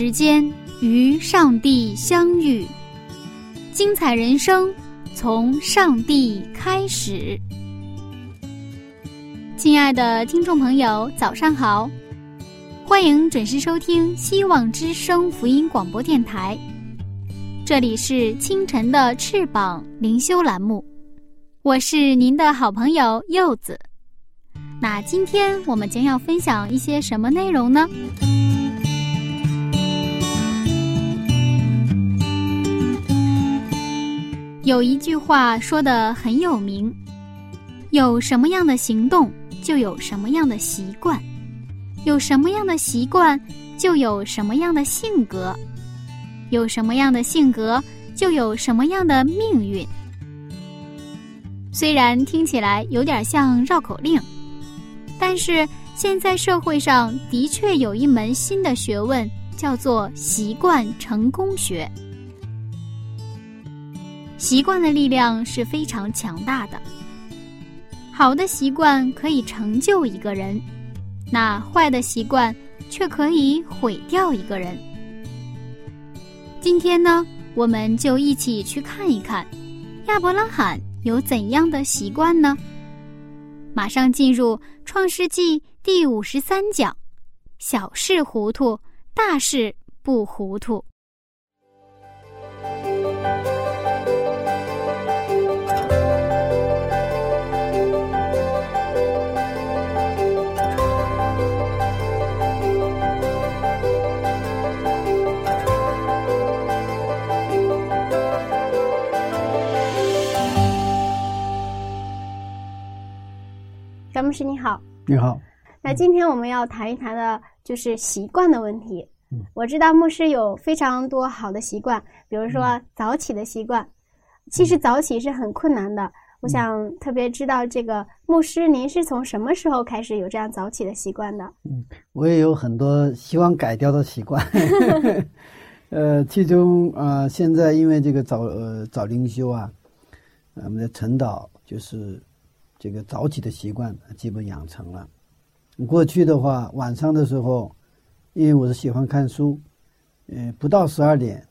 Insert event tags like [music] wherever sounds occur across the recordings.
时间与上帝相遇，精彩人生从上帝开始。亲爱的听众朋友，早上好，欢迎准时收听希望之声福音广播电台。这里是清晨的翅膀灵修栏目，我是您的好朋友柚子。那今天我们将要分享一些什么内容呢？有一句话说的很有名：有什么样的行动，就有什么样的习惯；有什么样的习惯，就有什么样的性格。有什么样的性格，就有什么样的命运。虽然听起来有点像绕口令，但是现在社会上的确有一门新的学问，叫做习惯成功学。习惯的力量是非常强大的，好的习惯可以成就一个人，那坏的习惯却可以毁掉一个人。今天呢，我们就一起去看一看亚伯拉罕有怎样的习惯呢？马上进入《创世纪》第五十三讲：小事糊涂，大事不糊涂。牧师你好，你好。那今天我们要谈一谈的就是习惯的问题。嗯我知道牧师有非常多好的习惯，比如说早起的习惯。其实早起是很困难的。我想特别知道这个牧师，您是从什么时候开始有这样早起的习惯的？嗯，我也有很多希望改掉的习惯。[laughs] 呃，其中啊，现在因为这个早呃早灵修啊，我们的晨祷就是。这个早起的习惯基本养成了。过去的话，晚上的时候，因为我是喜欢看书，嗯，不到十二点，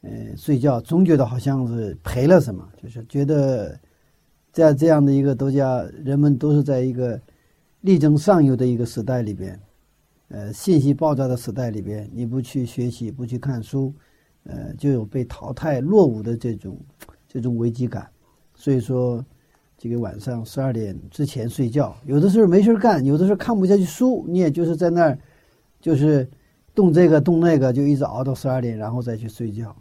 嗯，睡觉总觉得好像是赔了什么，就是觉得在这样的一个都叫人们都是在一个力争上游的一个时代里边，呃，信息爆炸的时代里边，你不去学习，不去看书，呃，就有被淘汰落伍的这种这种危机感，所以说。这个晚上十二点之前睡觉，有的时候没事干，有的时候看不下去书，你也就是在那儿，就是动这个动那个，就一直熬到十二点，然后再去睡觉，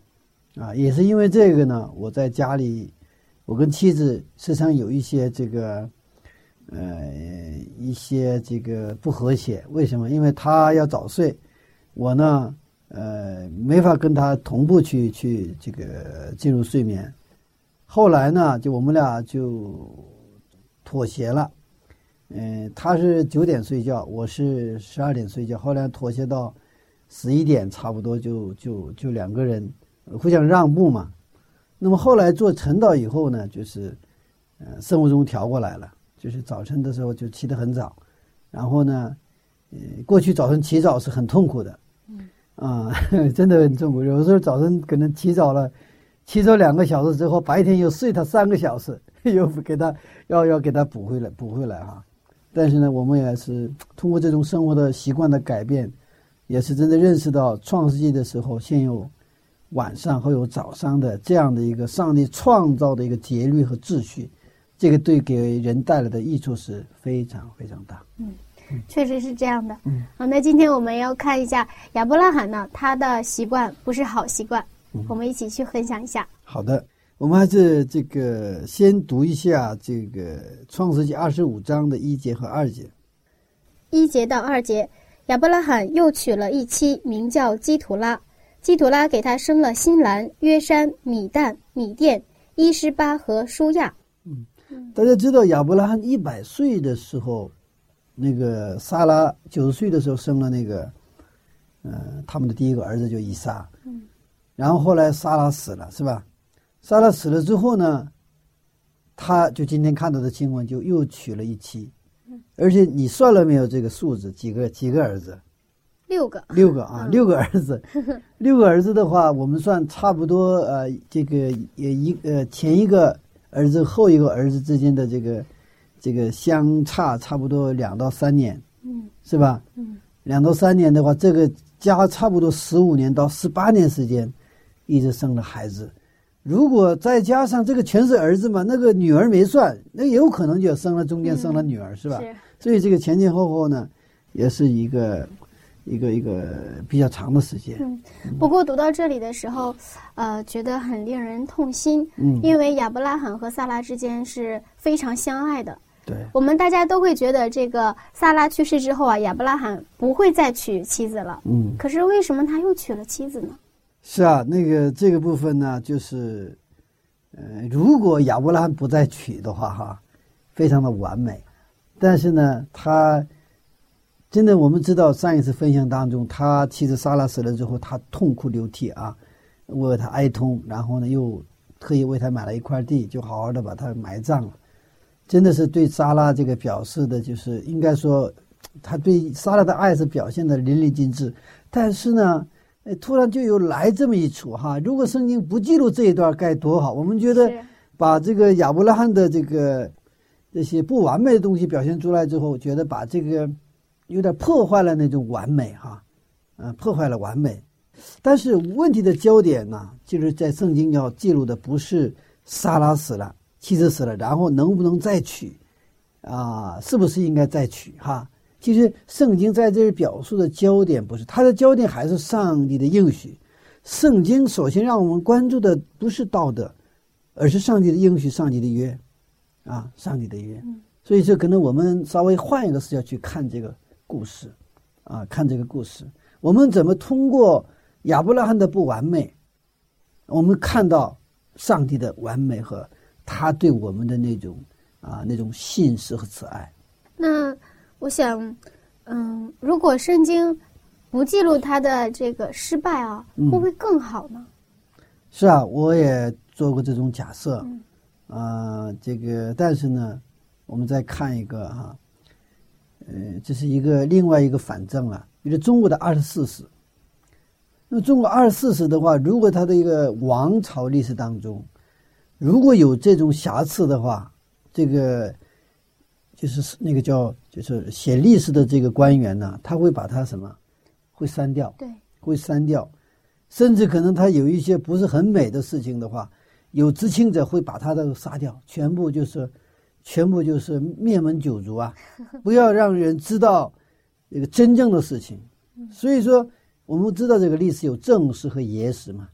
啊，也是因为这个呢，我在家里，我跟妻子时常有一些这个，呃，一些这个不和谐。为什么？因为他要早睡，我呢，呃，没法跟他同步去去这个进入睡眠。后来呢，就我们俩就妥协了，嗯，他是九点睡觉，我是十二点睡觉。后来妥协到十一点，差不多就就就两个人互相让步嘛。那么后来做晨祷以后呢，就是呃生物钟调过来了，就是早晨的时候就起得很早，然后呢，呃过去早晨起早是很痛苦的，嗯啊，[laughs] 真的很痛苦，有时候早晨可能起早了。起走两个小时之后，白天又睡他三个小时，[laughs] 又给他要要给他补回来补回来哈。但是呢，我们也是通过这种生活的习惯的改变，也是真的认识到创世纪的时候，先有晚上后有早上的这样的一个上帝创造的一个节律和秩序，这个对给人带来的益处是非常非常大。嗯，确实是这样的。嗯，好，那今天我们要看一下亚伯拉罕呢，他的习惯不是好习惯。我们一起去分享一下。好的，我们还是这个先读一下这个《创世纪》二十五章的一节和二节。一节到二节，亚伯拉罕又娶了一妻，名叫基图拉。基图拉给他生了新兰、约山、米旦、米甸、伊施巴和舒亚。嗯，大家知道亚伯拉罕一百岁的时候，那个撒拉九十岁的时候生了那个，呃，他们的第一个儿子叫以撒。嗯。然后后来莎拉死了，是吧？莎拉死了之后呢，他就今天看到的新闻，就又娶了一妻，而且你算了没有这个数字？几个几个儿子？六个，六个啊，六个儿子，[laughs] 六个儿子的话，我们算差不多呃，这个也一呃前一个儿子后一个儿子之间的这个这个相差差不多两到三年，嗯，是吧？嗯，两到三年的话，这个加差不多十五年到十八年时间，一直生了孩子。如果再加上这个全是儿子嘛，那个女儿没算，那有可能就生了中间生了女儿，是吧？是。所以这个前前后后呢，也是一个。一个一个比较长的时间。嗯，不过读到这里的时候，呃，觉得很令人痛心。嗯，因为亚伯拉罕和萨拉之间是非常相爱的。对，我们大家都会觉得，这个萨拉去世之后啊，亚伯拉罕不会再娶妻子了。嗯，可是为什么他又娶了妻子呢？是啊，那个这个部分呢，就是，呃，如果亚伯拉罕不再娶的话，哈，非常的完美。但是呢，他。真的，我们知道上一次分享当中，他妻子莎拉死了之后，他痛哭流涕啊，为他哀痛，然后呢，又特意为他买了一块地，就好好的把他埋葬了。真的是对莎拉这个表示的，就是应该说，他对莎拉的爱是表现的淋漓尽致。但是呢，突然就有来这么一出哈，如果圣经不记录这一段该多好。我们觉得把这个亚伯拉罕的这个这些不完美的东西表现出来之后，觉得把这个。有点破坏了那种完美哈，嗯，破坏了完美。但是问题的焦点呢，就是在圣经要记录的不是莎拉死了，妻子死了，然后能不能再娶，啊，是不是应该再娶哈？其实圣经在这里表述的焦点不是，它的焦点还是上帝的应许。圣经首先让我们关注的不是道德，而是上帝的应许，上帝的约，啊，上帝的约。所以这可能我们稍微换一个视角去看这个。故事，啊，看这个故事，我们怎么通过亚伯拉罕的不完美，我们看到上帝的完美和他对我们的那种啊那种信实和慈爱。那我想，嗯，如果圣经不记录他的这个失败啊，会不会更好呢？是啊，我也做过这种假设，啊，这个，但是呢，我们再看一个哈。呃，这是一个另外一个反正啊，比如中国的二十四史。那么中国二十四史的话，如果它的一个王朝历史当中，如果有这种瑕疵的话，这个就是那个叫就是写历史的这个官员呢，他会把他什么，会删掉，对，会删掉，甚至可能他有一些不是很美的事情的话，有知情者会把他的杀掉，全部就是。全部就是灭门九族啊！[laughs] 不要让人知道这个真正的事情。所以说，我们知道这个历史有正史和野史嘛。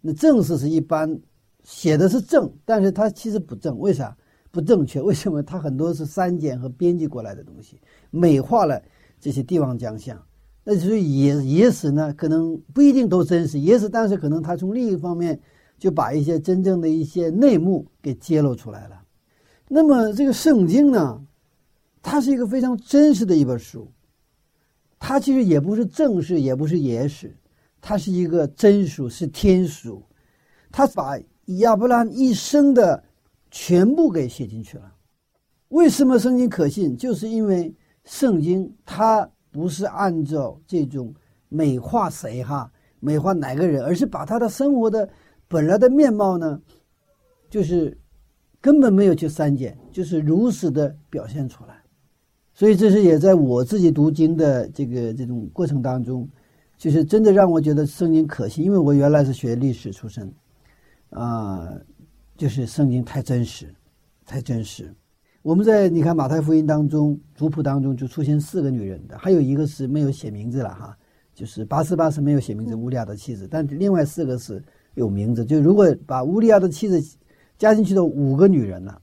那正史是一般写的是正，但是它其实不正。为啥不正确？[laughs] 为什么它很多是删减和编辑过来的东西，美化了这些帝王将相？那所以野野史呢，可能不一定都真实。野史，但是可能它从另一方面就把一些真正的一些内幕给揭露出来了。那么这个圣经呢，它是一个非常真实的一本书，它其实也不是正史，也不是野史，它是一个真书，是天书，它把亚伯拉罕一生的全部给写进去了。为什么圣经可信？就是因为圣经它不是按照这种美化谁哈，美化哪个人，而是把他的生活的本来的面貌呢，就是。根本没有去删减，就是如实的表现出来，所以这是也在我自己读经的这个这种过程当中，就是真的让我觉得圣经可信，因为我原来是学历史出身，啊，就是圣经太真实，太真实。我们在你看马太福音当中族谱当中就出现四个女人的，还有一个是没有写名字了哈，就是八十八是没有写名字乌利亚的妻子，但另外四个是有名字。就如果把乌利亚的妻子。加进去的五个女人了，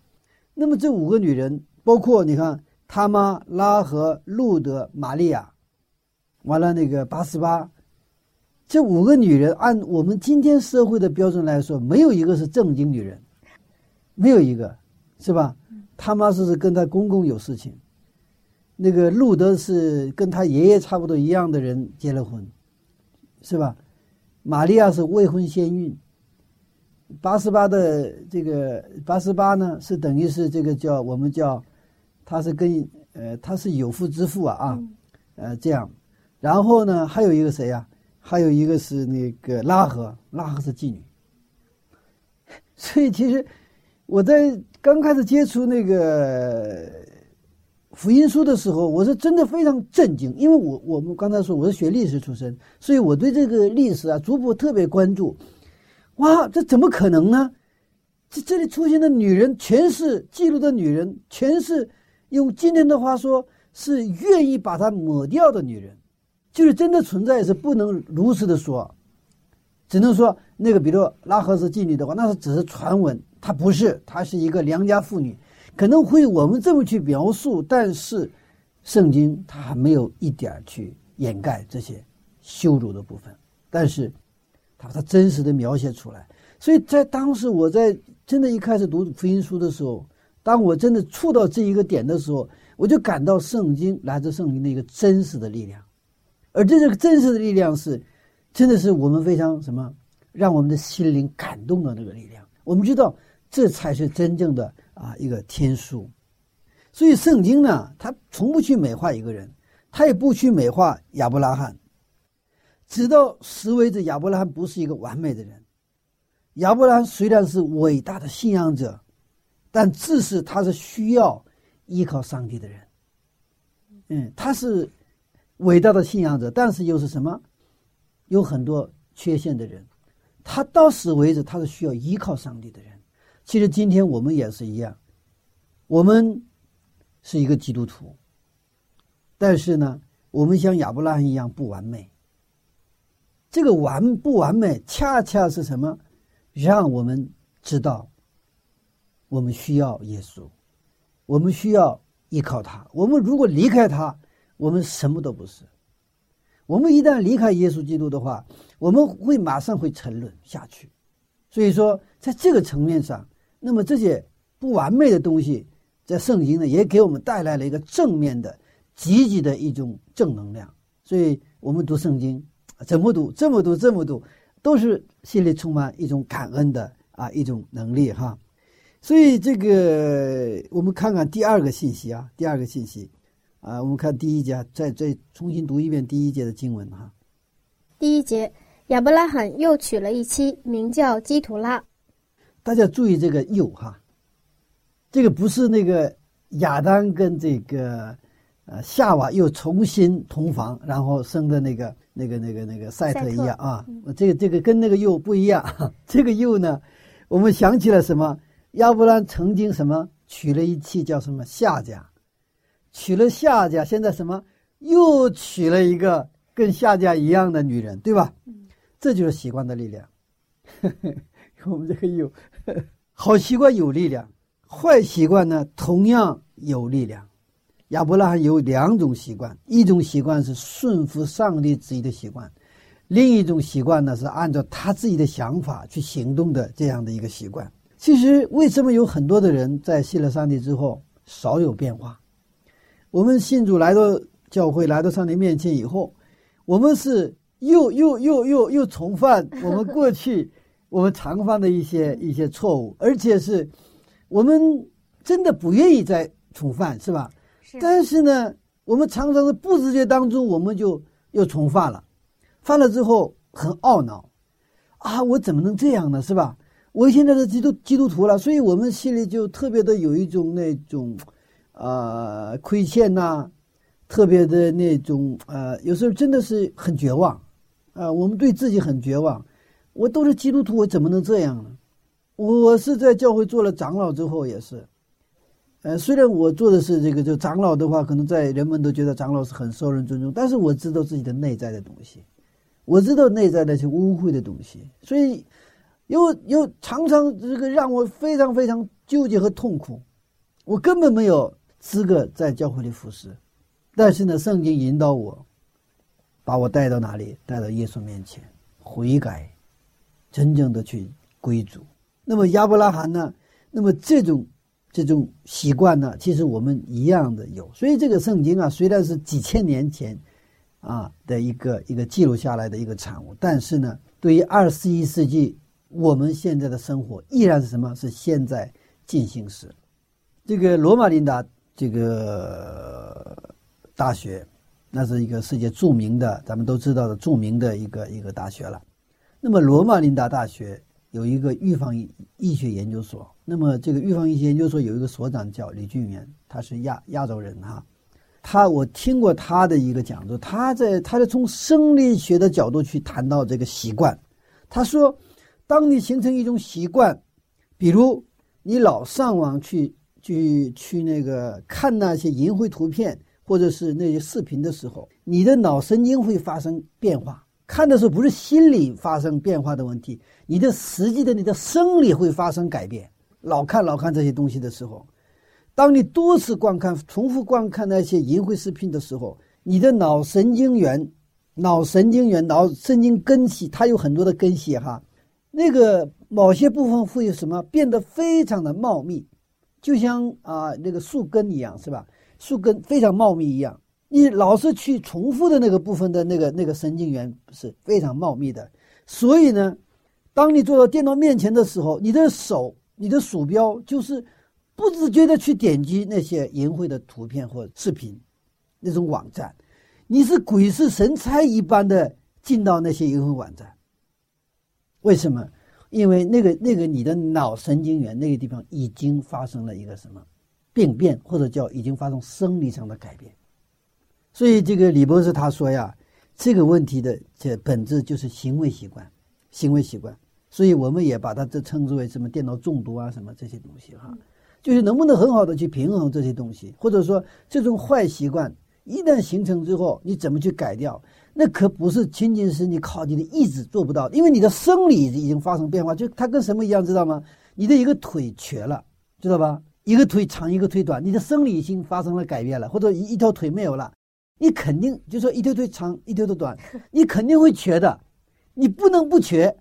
那么这五个女人包括你看，他妈拉和路德、玛利亚，完了那个八十八，这五个女人按我们今天社会的标准来说，没有一个是正经女人，没有一个，是吧？他妈是跟他公公有事情，那个路德是跟他爷爷差不多一样的人结了婚，是吧？玛利亚是未婚先孕。八十八的这个八十八呢，是等于是这个叫我们叫，他是跟呃他是有妇之夫啊啊，呃这样，然后呢，还有一个谁呀？还有一个是那个拉合，拉合是妓女。[laughs] 所以其实我在刚开始接触那个福音书的时候，我是真的非常震惊，因为我我们刚才说我是学历史出身，所以我对这个历史啊逐步特别关注。哇，这怎么可能呢？这这里出现的女人全是记录的女人，全是用今天的话说，是愿意把它抹掉的女人，就是真的存在，是不能如实的说，只能说那个，比如拉赫斯妓女的话，那是只是传闻，她不是，她是一个良家妇女，可能会我们这么去描述，但是圣经它还没有一点去掩盖这些羞辱的部分，但是他把它真实的描写出来。所以在当时，我在真的一开始读福音书的时候，当我真的触到这一个点的时候，我就感到圣经来自圣经的一个真实的力量，而这个真实的力量是，真的是我们非常什么，让我们的心灵感动的那个力量。我们知道，这才是真正的啊一个天书。所以圣经呢，它从不去美化一个人，它也不去美化亚伯拉罕，直到实为止，亚伯拉罕不是一个完美的人。亚伯拉罕虽然是伟大的信仰者，但自是他是需要依靠上帝的人。嗯，他是伟大的信仰者，但是又是什么？有很多缺陷的人。他到死为止，他是需要依靠上帝的人。其实今天我们也是一样，我们是一个基督徒，但是呢，我们像亚伯拉罕一样不完美。这个完不完美，恰恰是什么？让我们知道，我们需要耶稣，我们需要依靠他。我们如果离开他，我们什么都不是。我们一旦离开耶稣基督的话，我们会马上会沉沦下去。所以说，在这个层面上，那么这些不完美的东西，在圣经呢，也给我们带来了一个正面的、积极的一种正能量。所以我们读圣经，怎么读？这么读，这么读。都是心里充满一种感恩的啊一种能力哈，所以这个我们看看第二个信息啊，第二个信息啊，我们看第一节，再再重新读一遍第一节的经文哈。第一节，亚伯拉罕又娶了一妻，名叫基图拉。大家注意这个又哈，这个不是那个亚当跟这个呃夏娃又重新同房，然后生的那个。那个、那个、那个赛特一样啊，这个、这个跟那个又不一样。这个又呢，我们想起了什么？亚伯兰曾经什么娶了一妻叫什么夏家，娶了夏家，现在什么又娶了一个跟夏家一样的女人，对吧？这就是习惯的力量。[laughs] 我们这个有 [laughs] 好习惯有力量，坏习惯呢同样有力量。亚伯拉罕有两种习惯，一种习惯是顺服上帝旨意的习惯，另一种习惯呢是按照他自己的想法去行动的这样的一个习惯。其实，为什么有很多的人在信了上帝之后少有变化？我们信主来到教会，来到上帝面前以后，我们是又又又又又重犯我们过去我们常犯的一些一些错误，而且是我们真的不愿意再重犯，是吧？但是呢，我们常常是不自觉当中，我们就又重犯了，犯了之后很懊恼，啊，我怎么能这样呢？是吧？我现在是基督基督徒了，所以我们心里就特别的有一种那种，呃，亏欠呐，特别的那种呃，有时候真的是很绝望，啊，我们对自己很绝望。我都是基督徒，我怎么能这样呢？我是在教会做了长老之后也是。呃，虽然我做的是这个，就长老的话，可能在人们都觉得长老是很受人尊重，但是我知道自己的内在的东西，我知道内在的些污秽的东西，所以又又常常这个让我非常非常纠结和痛苦。我根本没有资格在教会里服侍，但是呢，圣经引导我，把我带到哪里？带到耶稣面前，悔改，真正的去归主。那么亚伯拉罕呢？那么这种。这种习惯呢，其实我们一样的有。所以这个圣经啊，虽然是几千年前啊的一个一个记录下来的一个产物，但是呢，对于二十一世纪我们现在的生活，依然是什么？是现在进行时。这个罗马琳达这个大学那是一个世界著名的，咱们都知道的著名的一个一个大学了。那么罗马林达大学有一个预防医学研究所，那么这个预防医学研究所有一个所长叫李俊元，他是亚亚洲人哈。他我听过他的一个讲座，他在他是从生理学的角度去谈到这个习惯。他说，当你形成一种习惯，比如你老上网去去去那个看那些淫秽图片或者是那些视频的时候，你的脑神经会发生变化。看的时候不是心理发生变化的问题，你的实际的你的生理会发生改变。老看老看这些东西的时候。当你多次观看、重复观看那些淫秽视频的时候，你的脑神经元、脑神经元、脑神经根系，它有很多的根系哈，那个某些部分会有什么变得非常的茂密，就像啊那个树根一样，是吧？树根非常茂密一样，你老是去重复的那个部分的那个那个神经元是非常茂密的，所以呢，当你坐到电脑面前的时候，你的手、你的鼠标就是。不自觉的去点击那些淫秽的图片或视频，那种网站，你是鬼使神差一般的进到那些淫秽网站。为什么？因为那个那个你的脑神经元那个地方已经发生了一个什么病变，或者叫已经发生生理上的改变。所以这个李博士他说呀，这个问题的这本质就是行为习惯，行为习惯。所以我们也把它这称之为什么电脑中毒啊，什么这些东西哈。就是能不能很好的去平衡这些东西，或者说这种坏习惯一旦形成之后，你怎么去改掉？那可不是仅仅是你靠你的意志做不到，因为你的生理已经发生变化。就它跟什么一样，知道吗？你的一个腿瘸了，知道吧？一个腿长，一个腿短，你的生理已经发生了改变了，或者一一条腿没有了，你肯定就说一条腿长，一条腿短，你肯定会瘸的，你不能不瘸，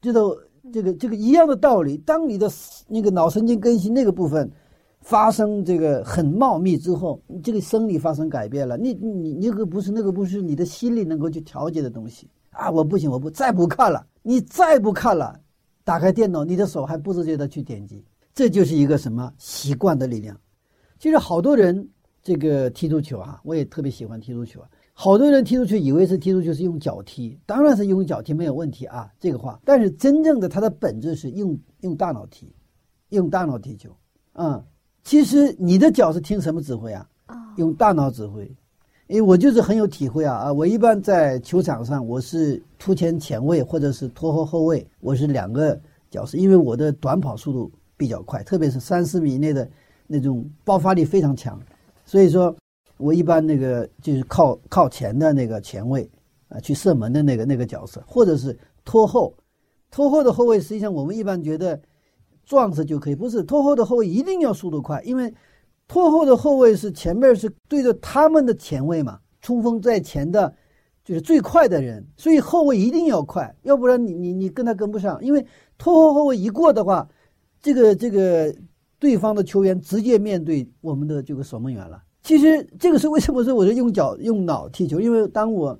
知道。这个这个一样的道理，当你的那个脑神经根系那个部分发生这个很茂密之后，你这个生理发生改变了，你你你个不是那个不是你的心理能够去调节的东西啊！我不行，我不再不看了，你再不看了，打开电脑，你的手还不自觉的去点击，这就是一个什么习惯的力量。其实好多人这个踢足球啊，我也特别喜欢踢足球啊。好多人踢出去，以为是踢出去是用脚踢，当然是用脚踢没有问题啊，这个话。但是真正的它的本质是用用大脑踢，用大脑踢球。嗯，其实你的脚是听什么指挥啊？用大脑指挥。因为我就是很有体会啊啊！我一般在球场上，我是突前前卫或者是拖后后卫，我是两个角色，因为我的短跑速度比较快，特别是三十米以内的那种爆发力非常强，所以说。我一般那个就是靠靠前的那个前卫，啊，去射门的那个那个角色，或者是拖后，拖后的后卫，实际上我们一般觉得撞死就可以，不是拖后的后卫一定要速度快，因为拖后的后卫是前面是对着他们的前卫嘛，冲锋在前的，就是最快的人，所以后卫一定要快，要不然你你你跟他跟不上，因为拖后后卫一过的话，这个这个对方的球员直接面对我们的这个守门员了。其实这个是为什么说我是用脚用脑踢球？因为当我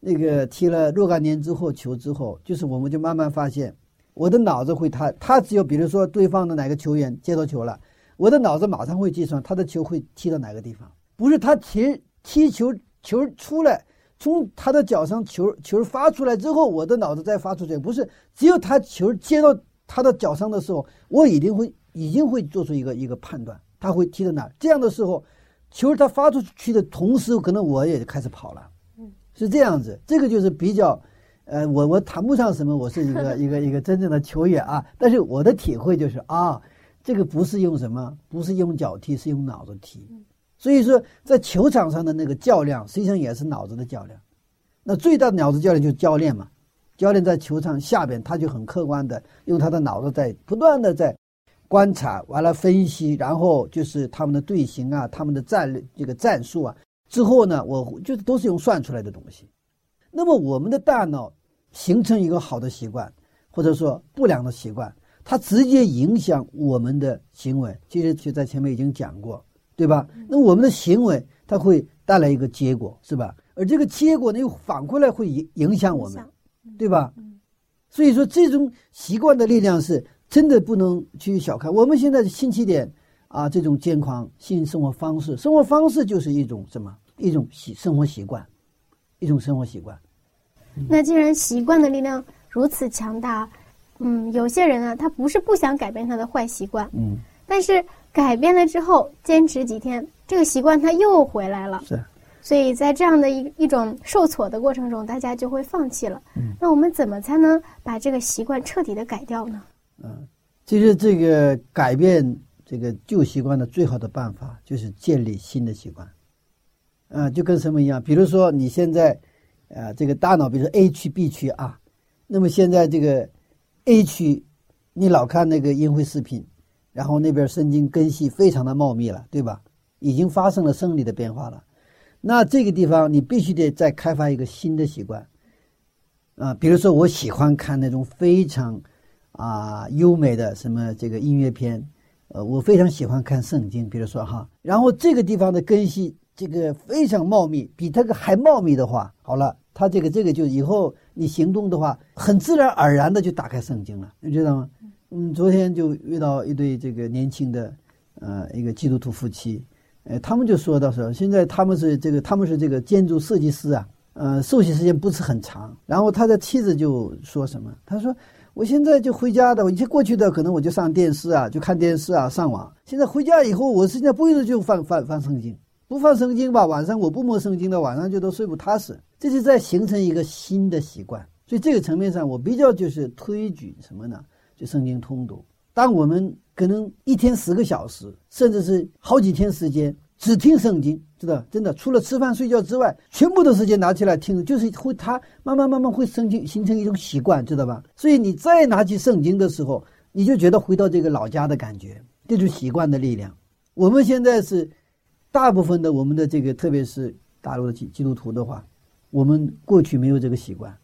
那个踢了若干年之后球之后，就是我们就慢慢发现，我的脑子会他他只有比如说对方的哪个球员接到球了，我的脑子马上会计算他的球会踢到哪个地方。不是他踢踢球球出来，从他的脚上球球发出来之后，我的脑子再发出去，不是只有他球接到他的脚上的时候，我一定会已经会做出一个一个判断，他会踢到哪。这样的时候。球他发出去的同时，可能我也开始跑了，嗯，是这样子。这个就是比较，呃，我我谈不上什么，我是一个 [laughs] 一个一个真正的球员啊。但是我的体会就是啊，这个不是用什么，不是用脚踢，是用脑子踢。所以说，在球场上的那个较量，实际上也是脑子的较量。那最大的脑子较量就是教练嘛。教练在球场下边，他就很客观的用他的脑子在不断的在。观察完了，分析，然后就是他们的队形啊，他们的战略这个战术啊，之后呢，我就是都是用算出来的东西。那么我们的大脑形成一个好的习惯，或者说不良的习惯，它直接影响我们的行为。其实就在前面已经讲过，对吧？那我们的行为它会带来一个结果，是吧？而这个结果呢，又反过来会影影响我们，对吧？所以说，这种习惯的力量是。真的不能去小看我们现在的新起点啊！这种健康新生活方式，生活方式就是一种什么？一种习生活习惯，一种生活习惯。那既然习惯的力量如此强大，嗯，有些人啊，他不是不想改变他的坏习惯，嗯，但是改变了之后，坚持几天，这个习惯他又回来了。是。所以在这样的一一种受挫的过程中，大家就会放弃了。嗯。那我们怎么才能把这个习惯彻底的改掉呢？嗯，其实这个改变这个旧习惯的最好的办法就是建立新的习惯。啊，就跟什么一样？比如说你现在，啊，这个大脑，比如说 A 区、B 区啊，那么现在这个 A 区，你老看那个淫秽视频，然后那边神经根系非常的茂密了，对吧？已经发生了生理的变化了。那这个地方你必须得再开发一个新的习惯。啊，比如说我喜欢看那种非常啊优美的什么这个音乐片，呃，我非常喜欢看圣经，比如说哈，然后这个地方的根系。这个非常茂密，比这个还茂密的话，好了，他这个这个就以后你行动的话，很自然而然的就打开圣经了，你知道吗？嗯，昨天就遇到一对这个年轻的，呃，一个基督徒夫妻，呃，他们就说到说，现在他们是这个他们是这个建筑设计师啊，呃，受洗时间不是很长，然后他的妻子就说什么？他说我现在就回家的，我以前过去的可能我就上电视啊，就看电视啊，上网，现在回家以后，我现在不一直就翻翻翻圣经。不放圣经吧，晚上我不摸圣经的，晚上就都睡不踏实。这是在形成一个新的习惯，所以这个层面上，我比较就是推举什么呢？就圣经通读。当我们可能一天十个小时，甚至是好几天时间只听圣经，知道？真的，除了吃饭睡觉之外，全部的时间拿起来听，就是会它慢慢慢慢会生形形成一种习惯，知道吧？所以你再拿起圣经的时候，你就觉得回到这个老家的感觉，这就是习惯的力量。我们现在是。大部分的我们的这个，特别是大陆的基基督徒的话，我们过去没有这个习惯，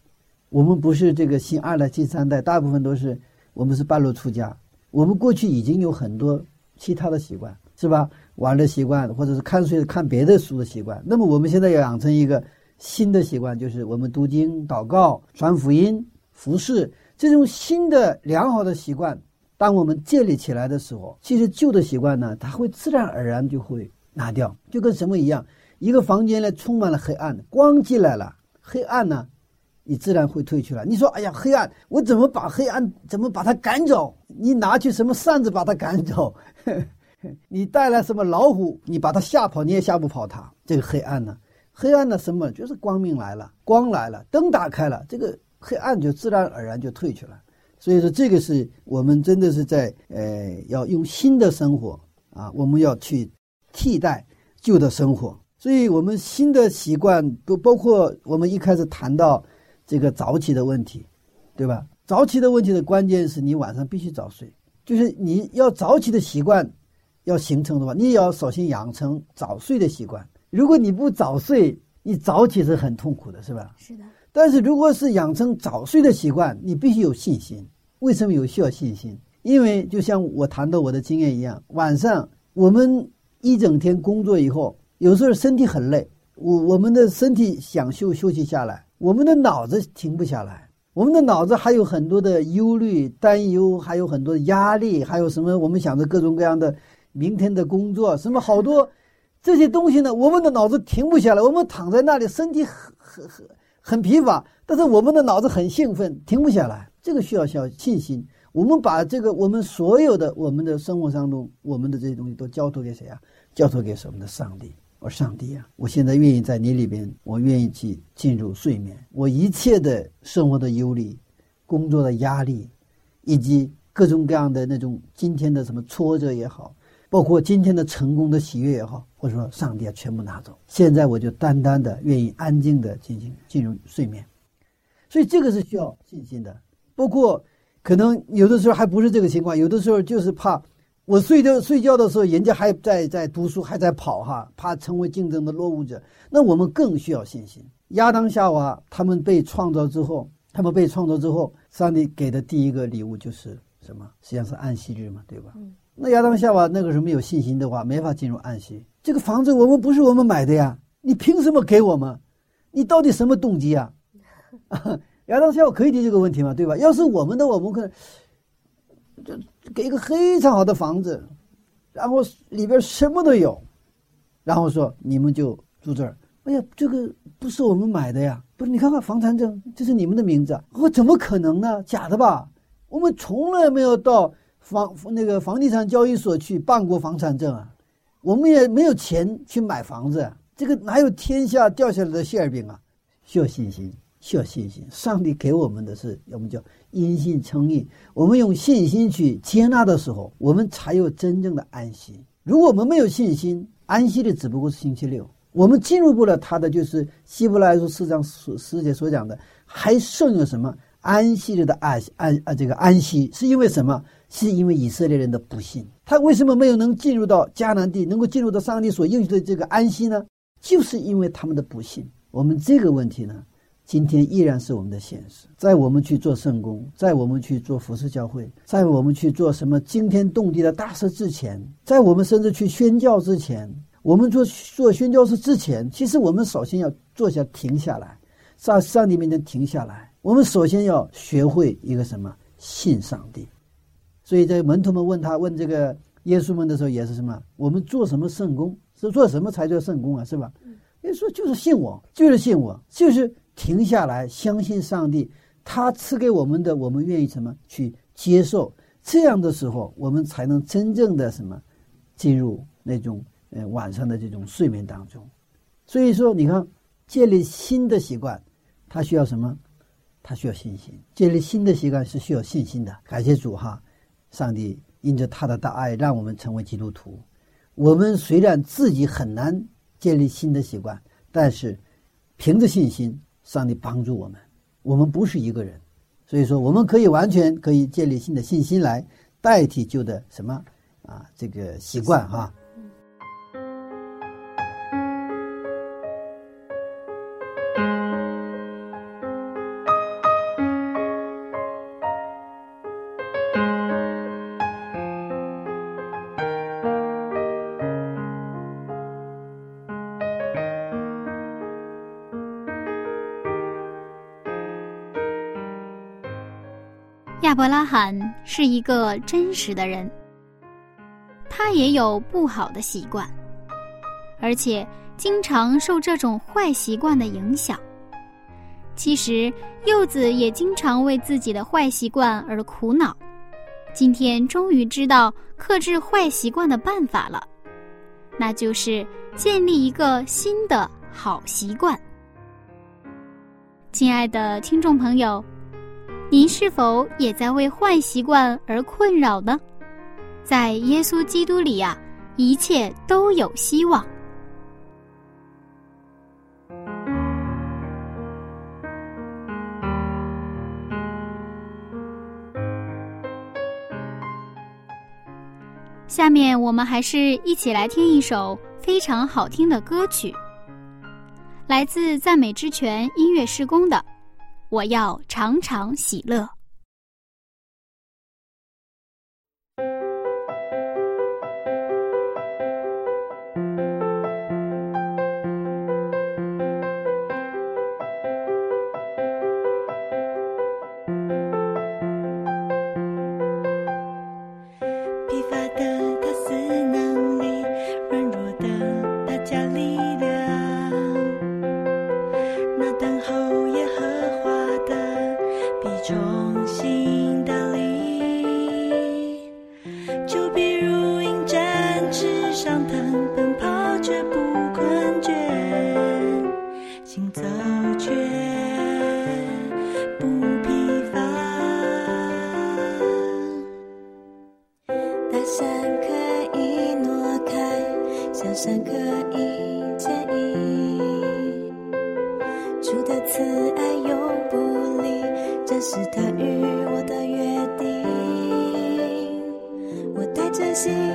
我们不是这个新二代、新三代，大部分都是我们是半路出家。我们过去已经有很多其他的习惯，是吧？玩的习惯，或者是看书、看别的书的习惯。那么我们现在要养成一个新的习惯，就是我们读经、祷告、传福音、服侍这种新的良好的习惯。当我们建立起来的时候，其实旧的习惯呢，它会自然而然就会。拿掉就跟什么一样，一个房间呢充满了黑暗，光进来了，黑暗呢，你自然会退去了。你说，哎呀，黑暗，我怎么把黑暗怎么把它赶走？你拿去什么扇子把它赶走？[laughs] 你带来什么老虎，你把它吓跑，你也吓不跑它。这个黑暗呢，黑暗的什么就是光明来了，光来了，灯打开了，这个黑暗就自然而然就退去了。所以说，这个是我们真的是在呃，要用新的生活啊，我们要去。替代旧的生活，所以我们新的习惯都包括我们一开始谈到这个早起的问题，对吧？早起的问题的关键是你晚上必须早睡，就是你要早起的习惯要形成的话，你也要首先养成早睡的习惯。如果你不早睡，你早起是很痛苦的，是吧？是的。但是如果是养成早睡的习惯，你必须有信心。为什么有需要信心？因为就像我谈到我的经验一样，晚上我们。一整天工作以后，有时候身体很累，我我们的身体想休休息下来，我们的脑子停不下来，我们的脑子还有很多的忧虑、担忧，还有很多的压力，还有什么？我们想着各种各样的明天的工作，什么好多这些东西呢？我们的脑子停不下来，我们躺在那里，身体很很很很疲乏，但是我们的脑子很兴奋，停不下来。这个需要需要信心。我们把这个我们所有的我们的生活当中，我们的这些东西都交托给谁啊？交托给我们的上帝？我上帝啊！我现在愿意在你里边，我愿意去进入睡眠。我一切的生活的忧虑、工作的压力，以及各种各样的那种今天的什么挫折也好，包括今天的成功的喜悦也好，或者说上帝啊，全部拿走。现在我就单单的愿意安静的进行进入睡眠。所以这个是需要信心的。包括可能有的时候还不是这个情况，有的时候就是怕。我睡觉睡觉的时候，人家还在在读书，还在跑哈，怕成为竞争的落伍者。那我们更需要信心。亚当夏娃他们被创造之后，他们被创造之后，上帝给的第一个礼物就是什么？实际上是安息日嘛，对吧？那亚当夏娃那个时候没有信心的话，没法进入安息。这个房子我们不是我们买的呀，你凭什么给我们？你到底什么动机啊？[laughs] 亚当夏娃可以提这个问题吗？对吧？要是我们的，我们可能。就给一个非常好的房子，然后里边什么都有，然后说你们就住这儿，哎呀，这个不是我们买的呀，不是你看看房产证，这是你们的名字，我怎么可能呢？假的吧？我们从来没有到房那个房地产交易所去办过房产证啊，我们也没有钱去买房子，这个哪有天下掉下来的馅饼啊？需要信心，需要信心。上帝给我们的是，我们叫因信称义。我们用信心去接纳的时候，我们才有真正的安息。如果我们没有信心，安息的只不过是星期六。我们进入不了他的，就是希伯来书四章十十节所讲的，还剩有什么安息日的安安啊？这个安息是因为什么？是因为以色列人的不信。他为什么没有能进入到迦南地，能够进入到上帝所应许的这个安息呢？就是因为他们的不信。我们这个问题呢，今天依然是我们的现实。在我们去做圣功，在我们去做服饰教会，在我们去做什么惊天动地的大事之前，在我们甚至去宣教之前。我们做做宣教士之前，其实我们首先要坐下停下来，在上帝面前停下来。我们首先要学会一个什么？信上帝。所以在门徒们问他问这个耶稣们的时候，也是什么？我们做什么圣功？是做什么才叫圣功啊？是吧？耶稣就是信我，就是信我，就是停下来相信上帝，他赐给我们的，我们愿意什么去接受？这样的时候，我们才能真正的什么进入那种。呃，晚上的这种睡眠当中，所以说，你看，建立新的习惯，它需要什么？它需要信心。建立新的习惯是需要信心的。感谢主哈，上帝因着他的大爱，让我们成为基督徒。我们虽然自己很难建立新的习惯，但是凭着信心，上帝帮助我们。我们不是一个人，所以说，我们可以完全可以建立新的信心来代替旧的什么啊这个习惯哈。伯拉罕是一个真实的人，他也有不好的习惯，而且经常受这种坏习惯的影响。其实柚子也经常为自己的坏习惯而苦恼。今天终于知道克制坏习惯的办法了，那就是建立一个新的好习惯。亲爱的听众朋友。您是否也在为坏习惯而困扰呢？在耶稣基督里呀，一切都有希望。下面我们还是一起来听一首非常好听的歌曲，来自赞美之泉音乐施工的。我要常常喜乐。意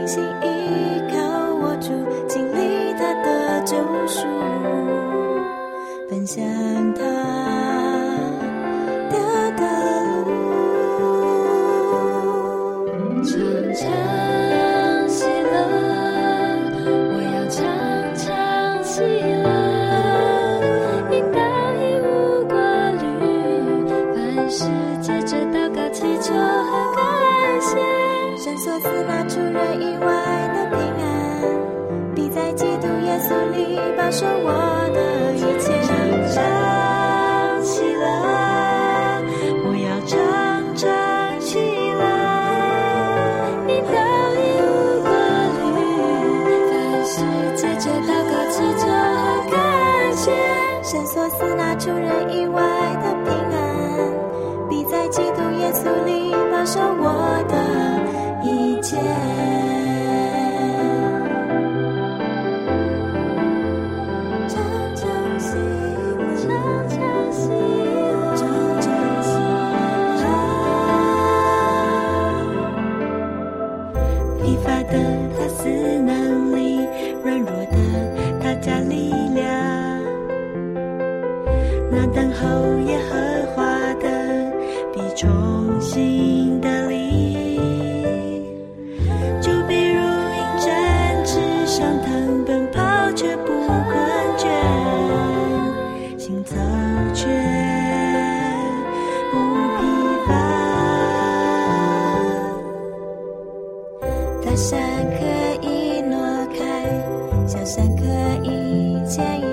建议，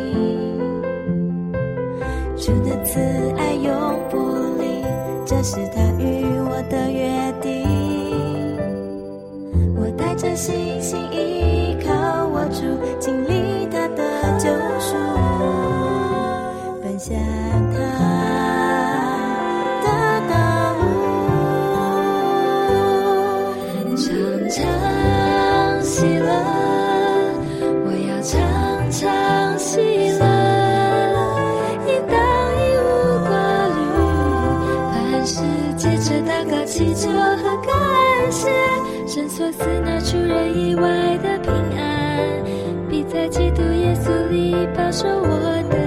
主的慈爱永不离，这是他与我的约定。我带着信心依靠我主，经历他的救赎，奔向。所思，那出人意外的平安，必在基督耶稣里保守我的。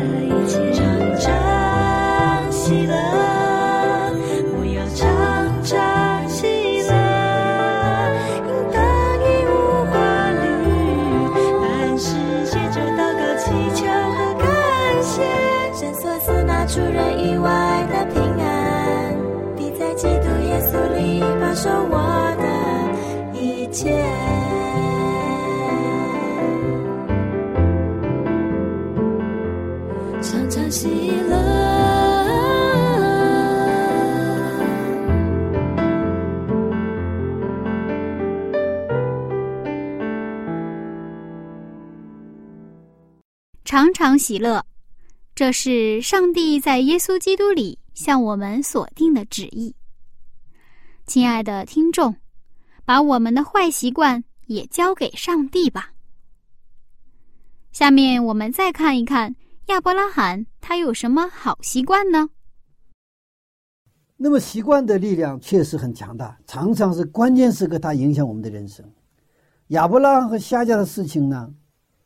常常喜乐，这是上帝在耶稣基督里向我们所定的旨意。亲爱的听众，把我们的坏习惯也交给上帝吧。下面我们再看一看亚伯拉罕他有什么好习惯呢？那么习惯的力量确实很强大，常常是关键时刻它影响我们的人生。亚伯拉罕和夏家的事情呢？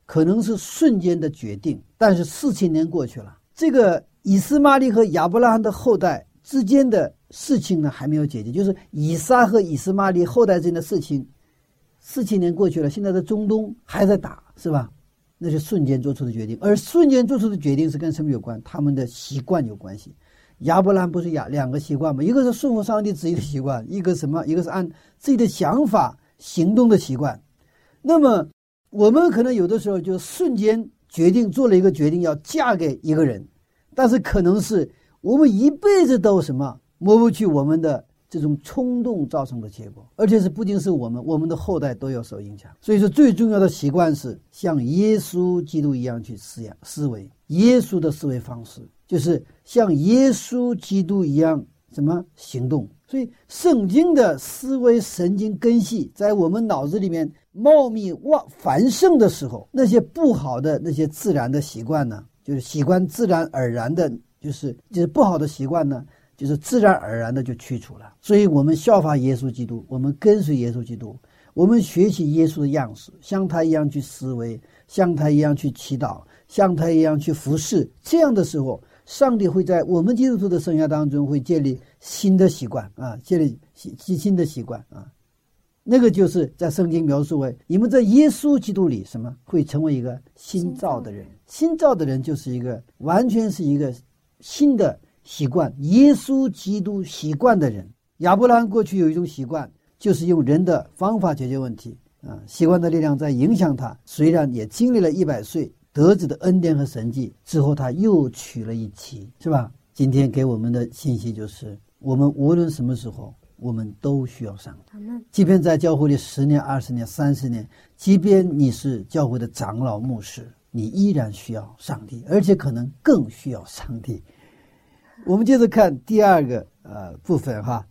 可能是瞬间的决定，但是四千年过去了，这个以斯玛利和亚伯拉罕的后代之间的事情呢还没有解决，就是以撒和以斯玛利后代之间的事情，四千年过去了，现在的中东还在打，是吧？那是瞬间做出的决定，而瞬间做出的决定是跟什么有关？他们的习惯有关系。亚伯拉罕不是亚两个习惯吗？一个是顺服上帝旨意的习惯，一个什么？一个是按自己的想法行动的习惯。那么。我们可能有的时候就瞬间决定做了一个决定，要嫁给一个人，但是可能是我们一辈子都什么抹不去我们的这种冲动造成的结果，而且是不仅是我们，我们的后代都要受影响。所以说，最重要的习惯是像耶稣基督一样去思想思维，耶稣的思维方式就是像耶稣基督一样怎么行动。所以，圣经的思维神经根系在我们脑子里面。茂密旺繁盛的时候，那些不好的那些自然的习惯呢，就是习惯自然而然的，就是就是不好的习惯呢，就是自然而然的就去除了。所以，我们效法耶稣基督，我们跟随耶稣基督，我们学习耶稣的样式，像他一样去思维，像他一样去祈祷，像他一样去服侍。这样的时候，上帝会在我们基督徒的生涯当中会建立新的习惯啊，建立新新新的习惯啊。那个就是在圣经描述为你们在耶稣基督里什么会成为一个新造的人，新造的人就是一个完全是一个新的习惯，耶稣基督习惯的人。亚伯拉罕过去有一种习惯，就是用人的方法解决问题啊，习惯的力量在影响他。虽然也经历了一百岁得子的恩典和神迹之后，他又娶了一妻，是吧？今天给我们的信息就是，我们无论什么时候。我们都需要上帝，即便在教会里十年、二十年、三十年，即便你是教会的长老、牧师，你依然需要上帝，而且可能更需要上帝。我们接着看第二个呃部分哈，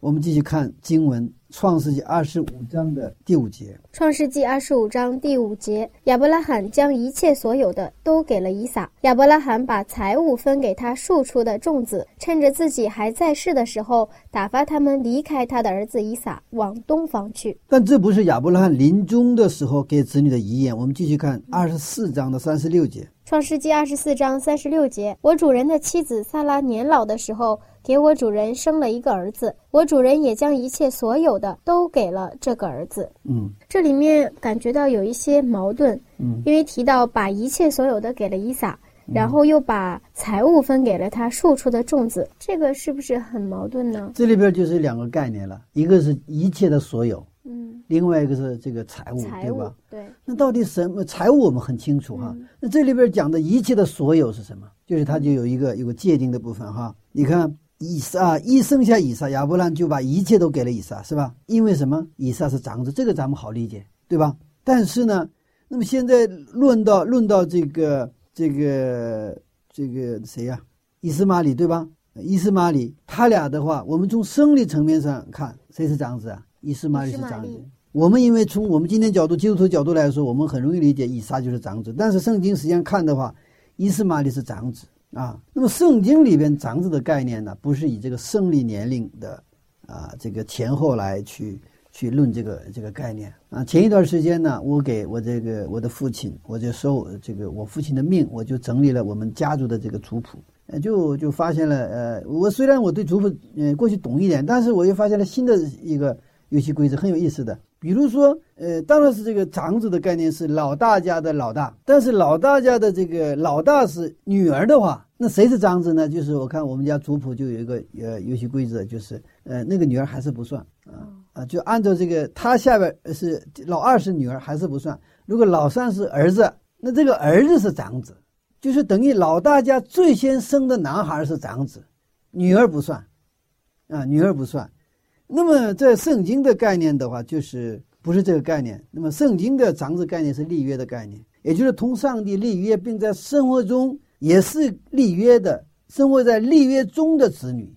我们继续看经文。创世纪二十五章的第五节。创世纪二十五章第五节，亚伯拉罕将一切所有的都给了以撒。亚伯拉罕把财物分给他庶出的众子，趁着自己还在世的时候，打发他们离开他的儿子以撒，往东方去。但这不是亚伯拉罕临终的时候给子女的遗言。我们继续看二十四章的三十六节。创世纪二十四章三十六节，我主人的妻子萨拉年老的时候。给我主人生了一个儿子，我主人也将一切所有的都给了这个儿子。嗯，这里面感觉到有一些矛盾。嗯，因为提到把一切所有的给了伊撒，然后又把财物分给了他庶出的众子，这个是不是很矛盾呢？这里边就是两个概念了，一个是一切的所有，嗯，另外一个是这个财物，财物对吧？对，那到底什么财物我们很清楚哈。嗯那这里边讲的一切的所有是什么？就是它就有一个有个界定的部分哈。你看以撒一生下以撒，亚伯兰就把一切都给了以撒，是吧？因为什么？以撒是长子，这个咱们好理解，对吧？但是呢，那么现在论到论到这个这个这个谁呀、以斯玛里，对吧？伊斯玛里他俩的话，我们从生理层面上看，谁是长子啊？伊斯玛里是长子。我们因为从我们今天角度，基督徒角度来说，我们很容易理解以撒就是长子。但是圣经实际上看的话，伊斯玛里是长子啊。那么圣经里边长子的概念呢，不是以这个生理年龄的啊这个前后来去去论这个这个概念啊。前一段时间呢，我给我这个我的父亲，我就受这个我父亲的命，我就整理了我们家族的这个族谱。就就发现了，呃，我虽然我对族谱，呃，过去懂一点，但是我又发现了新的一个游戏规则，很有意思的。比如说，呃，当然是这个长子的概念是老大家的老大，但是老大家的这个老大是女儿的话，那谁是长子呢？就是我看我们家族谱就有一个呃游戏规则，就是呃那个女儿还是不算啊啊，就按照这个他下边是老二是女儿还是不算，如果老三是儿子，那这个儿子是长子。就是等于老大家最先生的男孩是长子，女儿不算，啊，女儿不算。那么在圣经的概念的话，就是不是这个概念。那么圣经的长子概念是立约的概念，也就是同上帝立约，并在生活中也是立约的，生活在立约中的子女，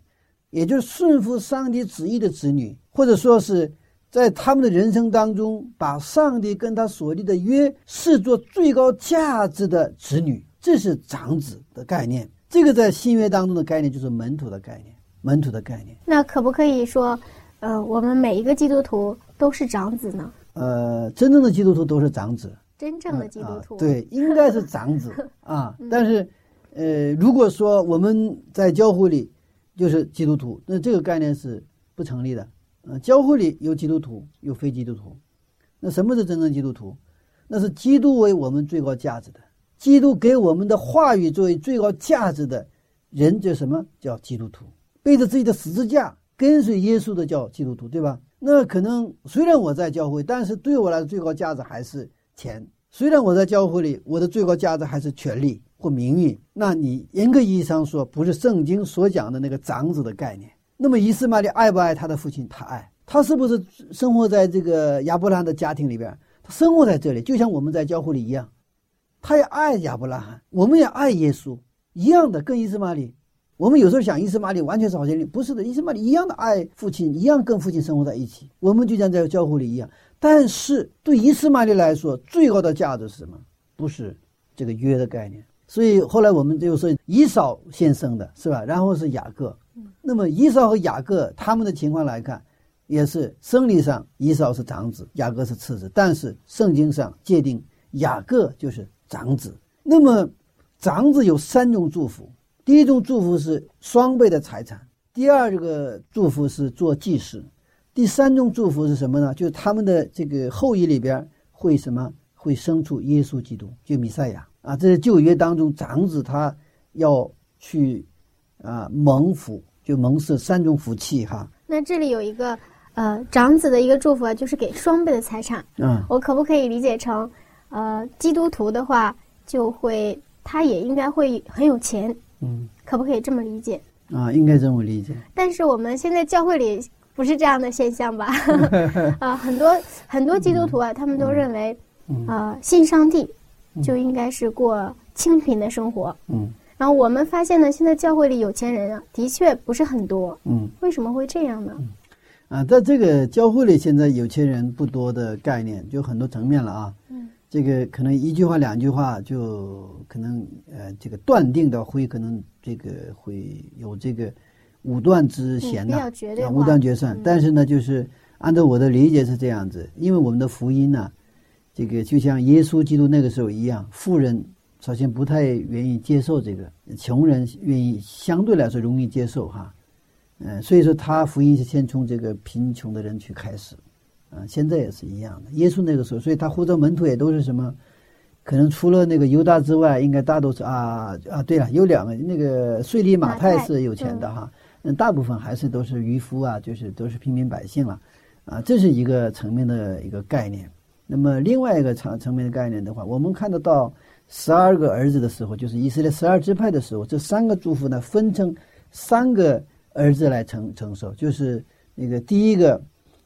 也就是顺服上帝旨意的子女，或者说是在他们的人生当中，把上帝跟他所立的约视作最高价值的子女。这是长子的概念，这个在新约当中的概念就是门徒的概念，门徒的概念。那可不可以说，呃，我们每一个基督徒都是长子呢？呃，真正的基督徒都是长子，真正的基督徒，啊、对，应该是长子 [laughs] 啊。但是，呃，如果说我们在教会里就是基督徒，那这个概念是不成立的。呃，教会里有基督徒，有非基督徒。那什么是真正基督徒？那是基督为我们最高价值的。基督给我们的话语作为最高价值的人叫什么？叫基督徒，背着自己的十字架跟随耶稣的叫基督徒，对吧？那可能虽然我在教会，但是对我来说最高价值还是钱。虽然我在教会里，我的最高价值还是权力或名誉。那你严格意义上说，不是圣经所讲的那个长子的概念。那么以斯玛利爱不爱他的父亲？他爱。他是不是生活在这个亚伯拉罕的家庭里边？他生活在这里，就像我们在教会里一样。他也爱亚伯拉罕，我们也爱耶稣，一样的，跟伊斯玛里。我们有时候想伊斯玛里完全是好兄弟，不是的，伊斯玛里一样的爱父亲，一样跟父亲生活在一起。我们就像在教会里一样。但是对伊斯玛里来说，最高的价值是什么？不是这个约的概念。所以后来我们就说以扫先生的是吧？然后是雅各。那么以扫和雅各他们的情况来看，也是生理上以扫是长子，雅各是次子，但是圣经上界定雅各就是。长子，那么长子有三种祝福。第一种祝福是双倍的财产，第二个祝福是做祭司，第三种祝福是什么呢？就是他们的这个后裔里边会什么？会生出耶稣基督，就弥赛亚啊！这是旧约当中长子他要去啊蒙福，就蒙受三种福气哈。那这里有一个呃长子的一个祝福啊，就是给双倍的财产。嗯，我可不可以理解成？呃，基督徒的话，就会他也应该会很有钱，嗯，可不可以这么理解？啊，应该这么理解。但是我们现在教会里不是这样的现象吧？[laughs] 啊，很多很多基督徒啊，他们都认为，啊呃，信上帝就应该是过清贫的生活。嗯然后我们发现呢，现在教会里有钱人啊，的确不是很多。嗯为什么会这样呢？啊，在这个教会里，现在有钱人不多的概念就很多层面了啊。嗯，这个可能一句话两句话就可能呃，这个断定的会可能这个会有这个武断之嫌呐、嗯比较绝对啊，武断决算。嗯但是呢，就是按照我的理解是这样子，因为我们的福音呢、这个就像耶稣基督那个时候一样，富人首先不太愿意接受这个，穷人愿意相对来说容易接受哈。嗯，所以说他福音是先从这个贫穷的人去开始，啊，现在也是一样的。耶稣那个时候，所以他呼召门徒也都是什么，可能除了那个犹大之外，应该大多数啊啊，对了，有两个那个税吏马太是有钱的哈，嗯，大部分还是都是渔夫啊，就是都是平民百姓了，啊，这是一个层面的一个概念。那么另外一个层层面的概念的话，我们看得到十二个儿子的时候，就是以色列十二支派的时候，这三个祝福呢分成三个儿子来承承受，就是那个第一个，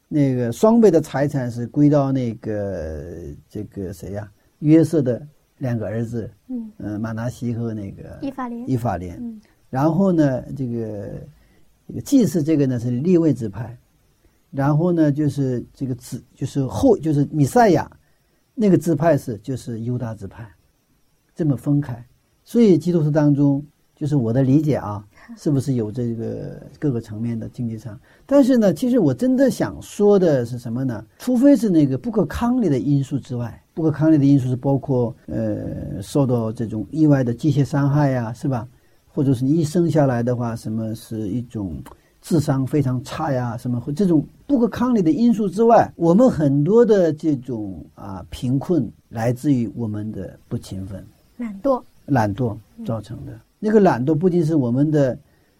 那个双倍的财产是归到那个这个谁呀、约瑟的两个儿子，嗯，呃、马拿西和那个伊法莲。以法莲。嗯然后呢，这个这个祭祀这个呢是立位支派，然后呢就是这个子就是后就是米赛亚那个支派是就是犹大支派，这么分开。所以基督徒当中，就是我的理解啊，是不是有这个各个层面的经济上？但是呢，其实我真的想说的是什么呢？除非是那个不可抗力的因素之外，不可抗力的因素是包括呃受到这种意外的机械伤害呀、是吧？或者是你一生下来的话，什么是一种智商非常差呀，什么这种不可抗力的因素之外，我们很多的这种啊贫困来自于我们的不勤奋、懒惰。懒惰造成的。那个懒惰不仅是我们的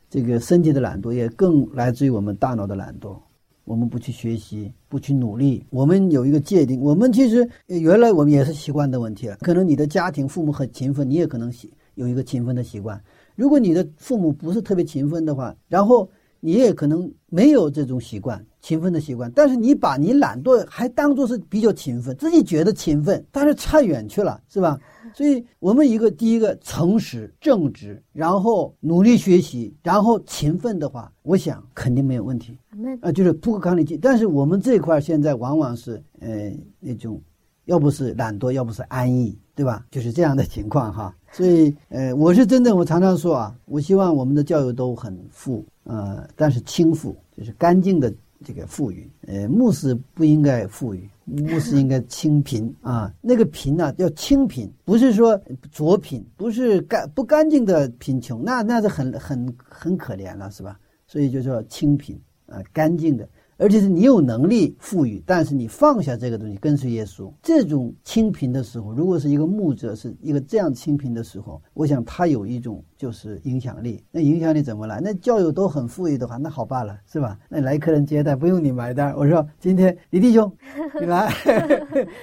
这个身体的懒惰，也更来自于我们大脑的懒惰。我们不去学习，不去努力，我们有一个界定。我们其实原来我们也是习惯的问题了。可能你的家庭父母很勤奋，你也可能习有一个勤奋的习惯。如果你的父母不是特别勤奋的话，然后你也可能没有这种习惯，勤奋的习惯。但是你把你懒惰还当做是比较勤奋，自己觉得勤奋，但是差远去了，是吧？所以我们一个第一个诚实正直，然后努力学习，然后勤奋的话，我想肯定没有问题。啊，就是不可抗力。但是我们这一块现在往往是呃那种，要不是懒惰，要不是安逸，对吧？就是这样的情况哈。所以呃，我是真的，我常常说啊，我希望我们的教育都很富，呃，但是轻富，就是干净的这个富裕。呃，牧师不应该富裕。牧师应该清贫 [laughs] 啊，那个贫呢、要清贫，不是说浊贫，不是干不干净的贫穷，那那是很很很可怜了，是吧？所以就说清贫啊，干净的，而且是你有能力富裕，但是你放下这个东西跟随耶稣，这种清贫的时候，如果是一个牧者是一个这样清贫的时候，我想他有一种就是影响力。那影响力怎么来？那教友都很富裕的话，那好办了，是吧？那来客人接待不用你买单，我说今天李弟兄，[laughs] 你来，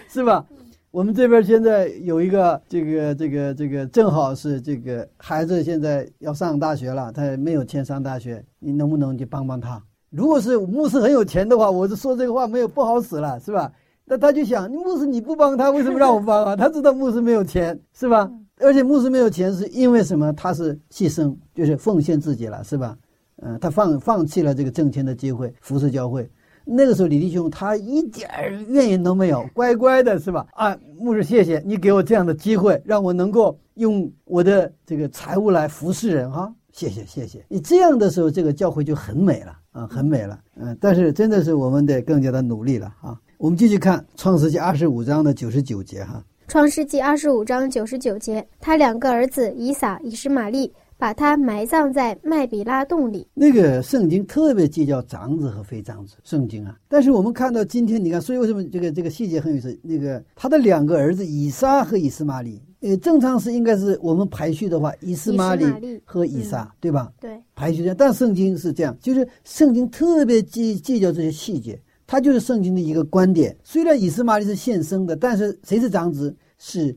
是吧？我们这边现在有一个这个这个这个，正好是这个孩子现在要上大学了，他没有钱上大学，你能不能去帮帮他？如果是牧师很有钱的话，我就说这个话没有不好使了，是吧？那他就想，牧师你不帮他，为什么让我帮啊？[laughs] 他知道牧师没有钱，是吧？而且牧师没有钱是因为什么？他是牺牲，就是奉献自己了，是吧？嗯、他放放弃了这个挣钱的机会，服侍教会。那个时候，李弟兄他一点儿怨言都没有，[laughs] 乖乖的是吧？啊，牧师，谢谢你给我这样的机会，让我能够用我的这个财物来服侍人哈。谢谢，谢谢你这样的时候，这个教会就很美了啊，很美了。嗯，但是真的是我们得更加的努力了啊。我们继续看《创世纪》二十五章的九十九节哈。创世纪二十五章九十九节，他两个儿子以撒、以实玛利把他埋葬在麦比拉洞里。那个圣经特别计较长子和非长子，圣经啊。但是我们看到今天，你看，所以为什么这个这个细节很有意思？那个他的两个儿子以撒和以斯玛利，呃，正常是应该是我们排序的话，以斯玛利和以撒，对吧？对，排序这样，但圣经是这样，就是圣经特别计计较这些细节，它就是圣经的一个观点。虽然以斯玛利是现生的，但是谁是长子？是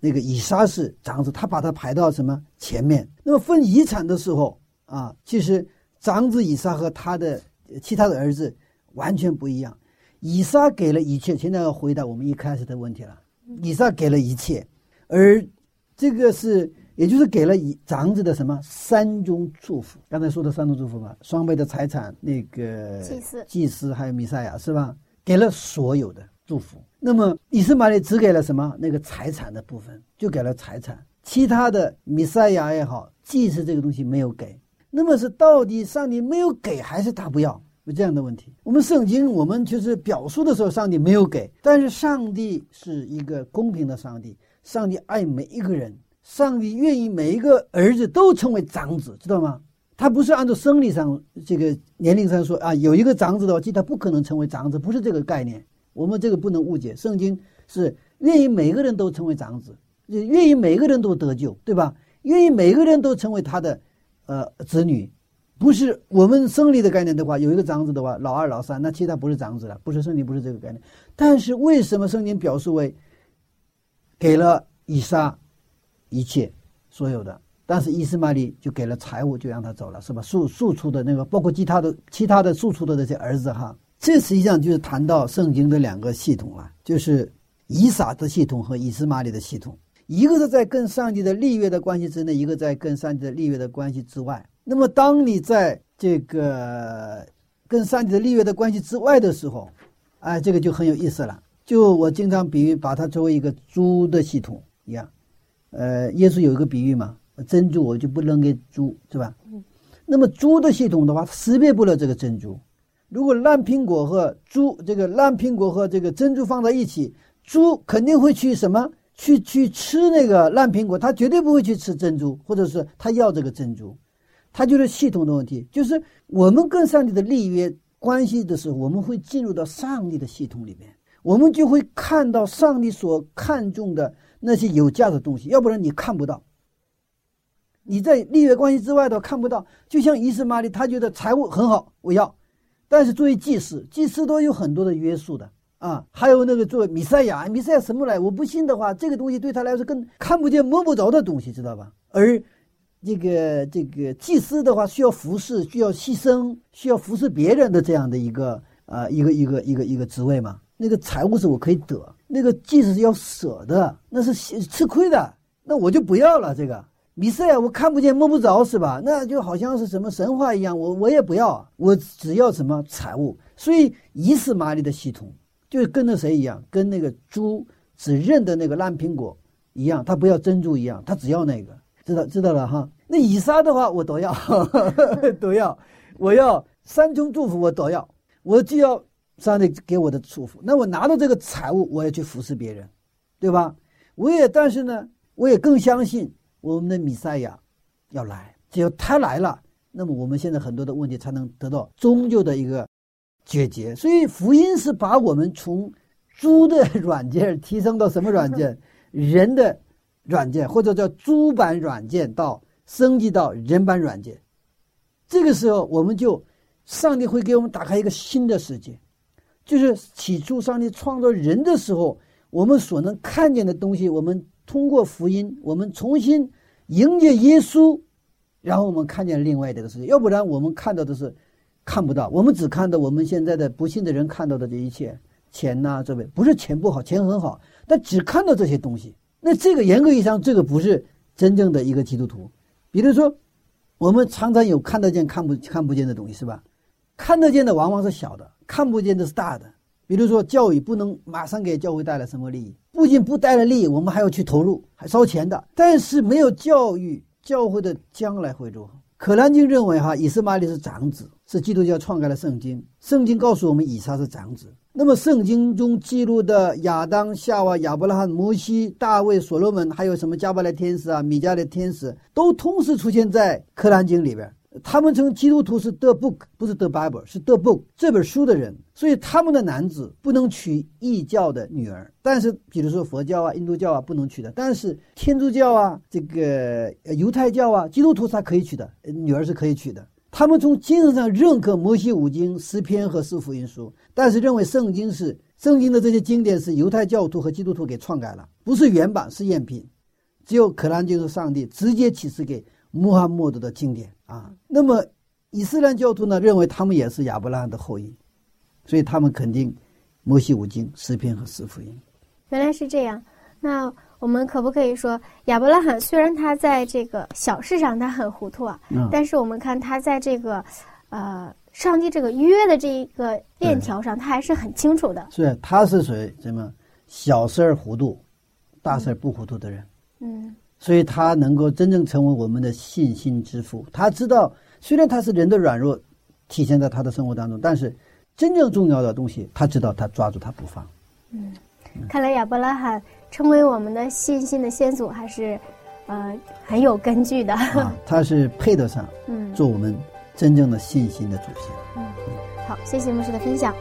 那个以撒是长子，他把他排到什么前面？那么分遗产的时候啊，其实长子以撒和他的呃其他的儿子完全不一样。以撒给了一切，现在要回答我们一开始的问题了。以撒给了一切，而这个是，也就是给了以长子的什么三种祝福？刚才说的三种祝福吧，双倍的财产，那个祭司祭司还有弥赛亚是吧？给了所有的祝福。那么以斯玛利只给了什么？那个财产的部分，就给了财产，其他的弥赛亚也好，祭司这个东西没有给。那么是到底上帝没有给，还是他不要？有这样的问题。我们圣经我们就是表述的时候，上帝没有给，但是上帝是一个公平的上帝，上帝爱每一个人，上帝愿意每一个儿子都成为长子，知道吗？他不是按照生理上这个年龄上说啊，有一个长子的话，其实他不可能成为长子，不是这个概念。我们这个不能误解，圣经是愿意每个人都成为长子，也愿意每个人都得救，对吧？愿意每个人都成为他的呃子女。不是我们生理的概念的话，有一个长子的话，老二、老三，那其他不是长子了，不是生理，不是这个概念。但是为什么圣经表述为给了以撒一切所有的，但是伊斯玛利就给了财物，就让他走了，是吧？庶庶出的那个，包括其他的其他的庶出的这些儿子哈，这实际上就是谈到圣经的两个系统啊，就是以撒的系统和以斯玛利的系统，一个是在跟上帝的立约的关系之内，一个在跟上帝的立约的关系之外。那么，当你在这个跟上帝的立约的关系之外的时候，哎，这个就很有意思了。就我经常比喻，把它作为一个猪的系统一样。呃，耶稣有一个比喻嘛，珍珠我就不扔给猪，是吧？那么猪的系统的话，它识别不了这个珍珠。如果烂苹果和猪这个烂苹果和这个珍珠放在一起，猪肯定会去什么？去去吃那个烂苹果，它绝对不会去吃珍珠，或者是它要这个珍珠。它就是系统的问题，就是我们跟上帝的立约关系的时候，我们会进入到上帝的系统里面，我们就会看到上帝所看重的那些有价的东西，要不然你看不到。你在立约关系之外的看不到，就像伊斯玛利，他觉得财务很好，我要，但是作为祭司，祭司都有很多的约束的啊，还有那个作为弥赛亚，弥赛亚什么来？我不信的话，这个东西对他来说跟看不见摸不着的东西，知道吧？而这个这个祭司的话，需要服侍，需要牺牲，需要服侍别人的这样的一个啊一个一个一个一个职位嘛。那个财物是我可以得，那个祭司是要舍的，那是吃亏的，那我就不要了。这个弥赛亚我看不见摸不着是吧？那就好像是什么神话一样，我我也不要，我只要什么财物。所以伊斯玛利的系统就跟那谁一样，跟那个猪只认的那个烂苹果一样，他不要珍珠一样，他只要那个，知道知道了哈。那以撒的话，我都要，[laughs] 都要，我要三重祝福，我都要，我就要上帝给我的祝福。那我拿到这个财物，我也去服侍别人，对吧？我也，但是呢，我也更相信我们的弥赛亚要来，只有他来了，那么我们现在很多的问题才能得到终究的一个解决。所以福音是把我们从猪的软件提升到什么软件？[laughs] 人的软件，或者叫猪版软件到。升级到人版软件，这个时候我们就，上帝会给我们打开一个新的世界，就是起初上帝创造人的时候，我们所能看见的东西，我们通过福音，我们重新迎接耶稣，然后我们看见另外这个世界。要不然我们看到的是看不到，我们只看到我们现在的不幸的人看到的这一切，钱呐，这位不是钱不好，钱很好，但只看到这些东西，那这个严格意义上，这个不是真正的一个基督徒。比如说，我们常常有看得见、看不看不见的东西，是吧？看得见的往往是小的，看不见的是大的。比如说，教育不能马上给教会带来什么利益，不仅不带来利益，我们还要去投入，还烧钱的。但是没有教育，教会的将来会如何？可兰经认为，哈，以斯玛利是长子，是基督教创盖的圣经。圣经告诉我们，以撒是长子。那么，圣经中记录的亚当、夏娃、亚伯拉罕、摩西、大卫、所罗门，还有什么加巴勒天使啊、米迦勒天使，都同时出现在《可兰经》里边。他们称基督徒是 The Book，不是 The Bible，是 The Book 这本书的人。所以，他们的男子不能娶异教的女儿，但是，比如说佛教啊、印度教啊，不能娶的。但是，天主教啊、这个犹太教啊，基督徒他可以娶的，女儿是可以娶的。他们从精神上认可摩西五经、诗篇和四福音书，但是认为圣经是圣经的这些经典是犹太教徒和基督徒给篡改了，不是原版，是赝品。只有可兰经是上帝直接启示给穆罕默德的经典啊。那么伊斯兰教徒呢，认为他们也是亚伯拉罕的后裔，所以他们肯定摩西五经、诗篇和四福音。原来是这样。那我们可不可以说，亚伯拉罕虽然他在这个小事上他很糊涂啊，嗯但是我们看他在这个，呃，上帝这个约的这一个链条上，他还是很清楚的。是他是属于什么小事儿糊涂，大事儿不糊涂的人，嗯所以他能够真正成为我们的信心之父。他知道，虽然他是人的软弱体现在他的生活当中，但是真正重要的东西，他知道他抓住他不放。嗯看来亚伯拉罕成为我们的信心的先祖，还是，呃，很有根据的。啊，他是配得上嗯，做我们真正的信心的祖先。嗯好，谢谢牧师的分享。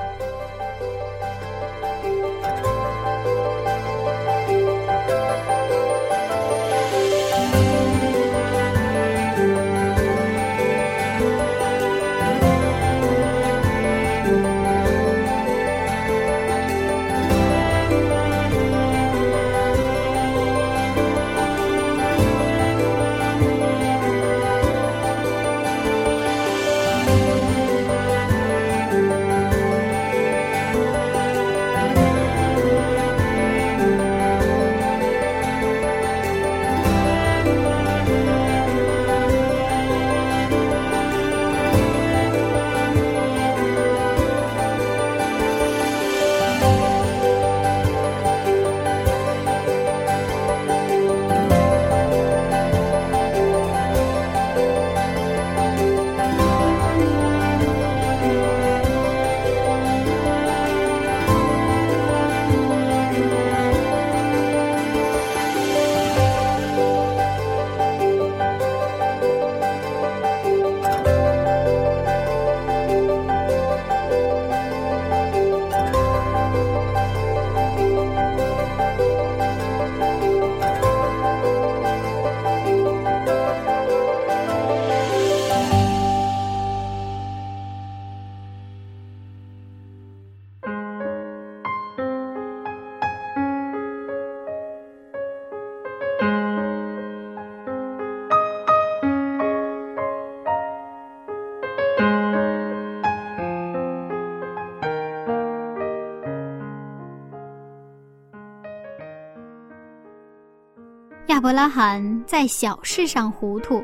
伯拉罕在小事上糊涂，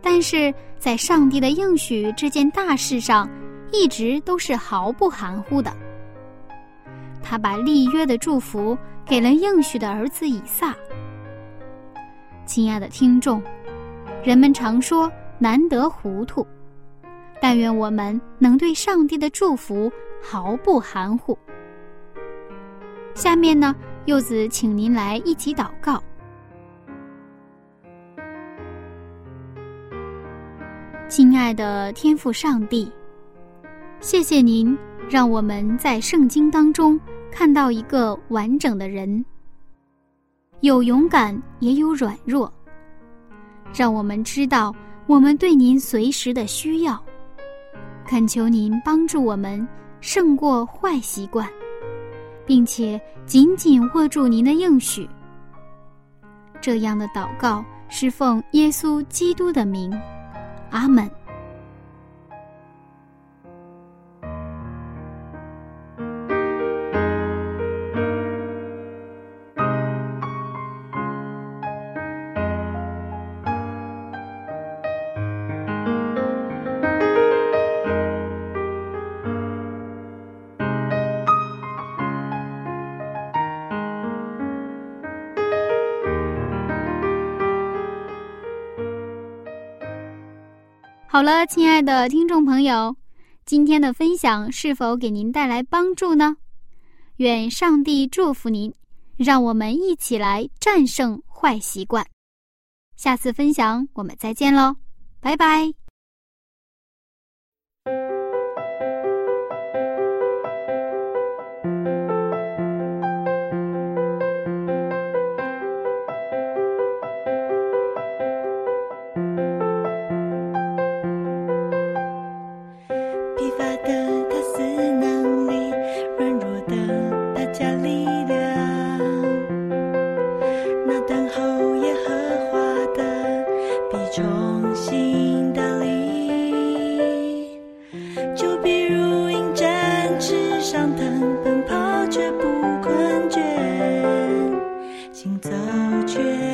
但是在上帝的应许这件大事上，一直都是毫不含糊的。他把立约的祝福给了应许的儿子以撒。亲爱的听众，人们常说难得糊涂，但愿我们能对上帝的祝福毫不含糊。下面呢，柚子请您来一起祷告。亲爱的天父上帝，谢谢您让我们在圣经当中看到一个完整的人，有勇敢也有软弱，让我们知道我们对您随时的需要。恳求您帮助我们胜过坏习惯，并且紧紧握住您的应许。这样的祷告是奉耶稣基督的名。阿门。好了，亲爱的听众朋友，今天的分享是否给您带来帮助呢？愿上帝祝福您，让我们一起来战胜坏习惯。下次分享我们再见喽，拜拜。却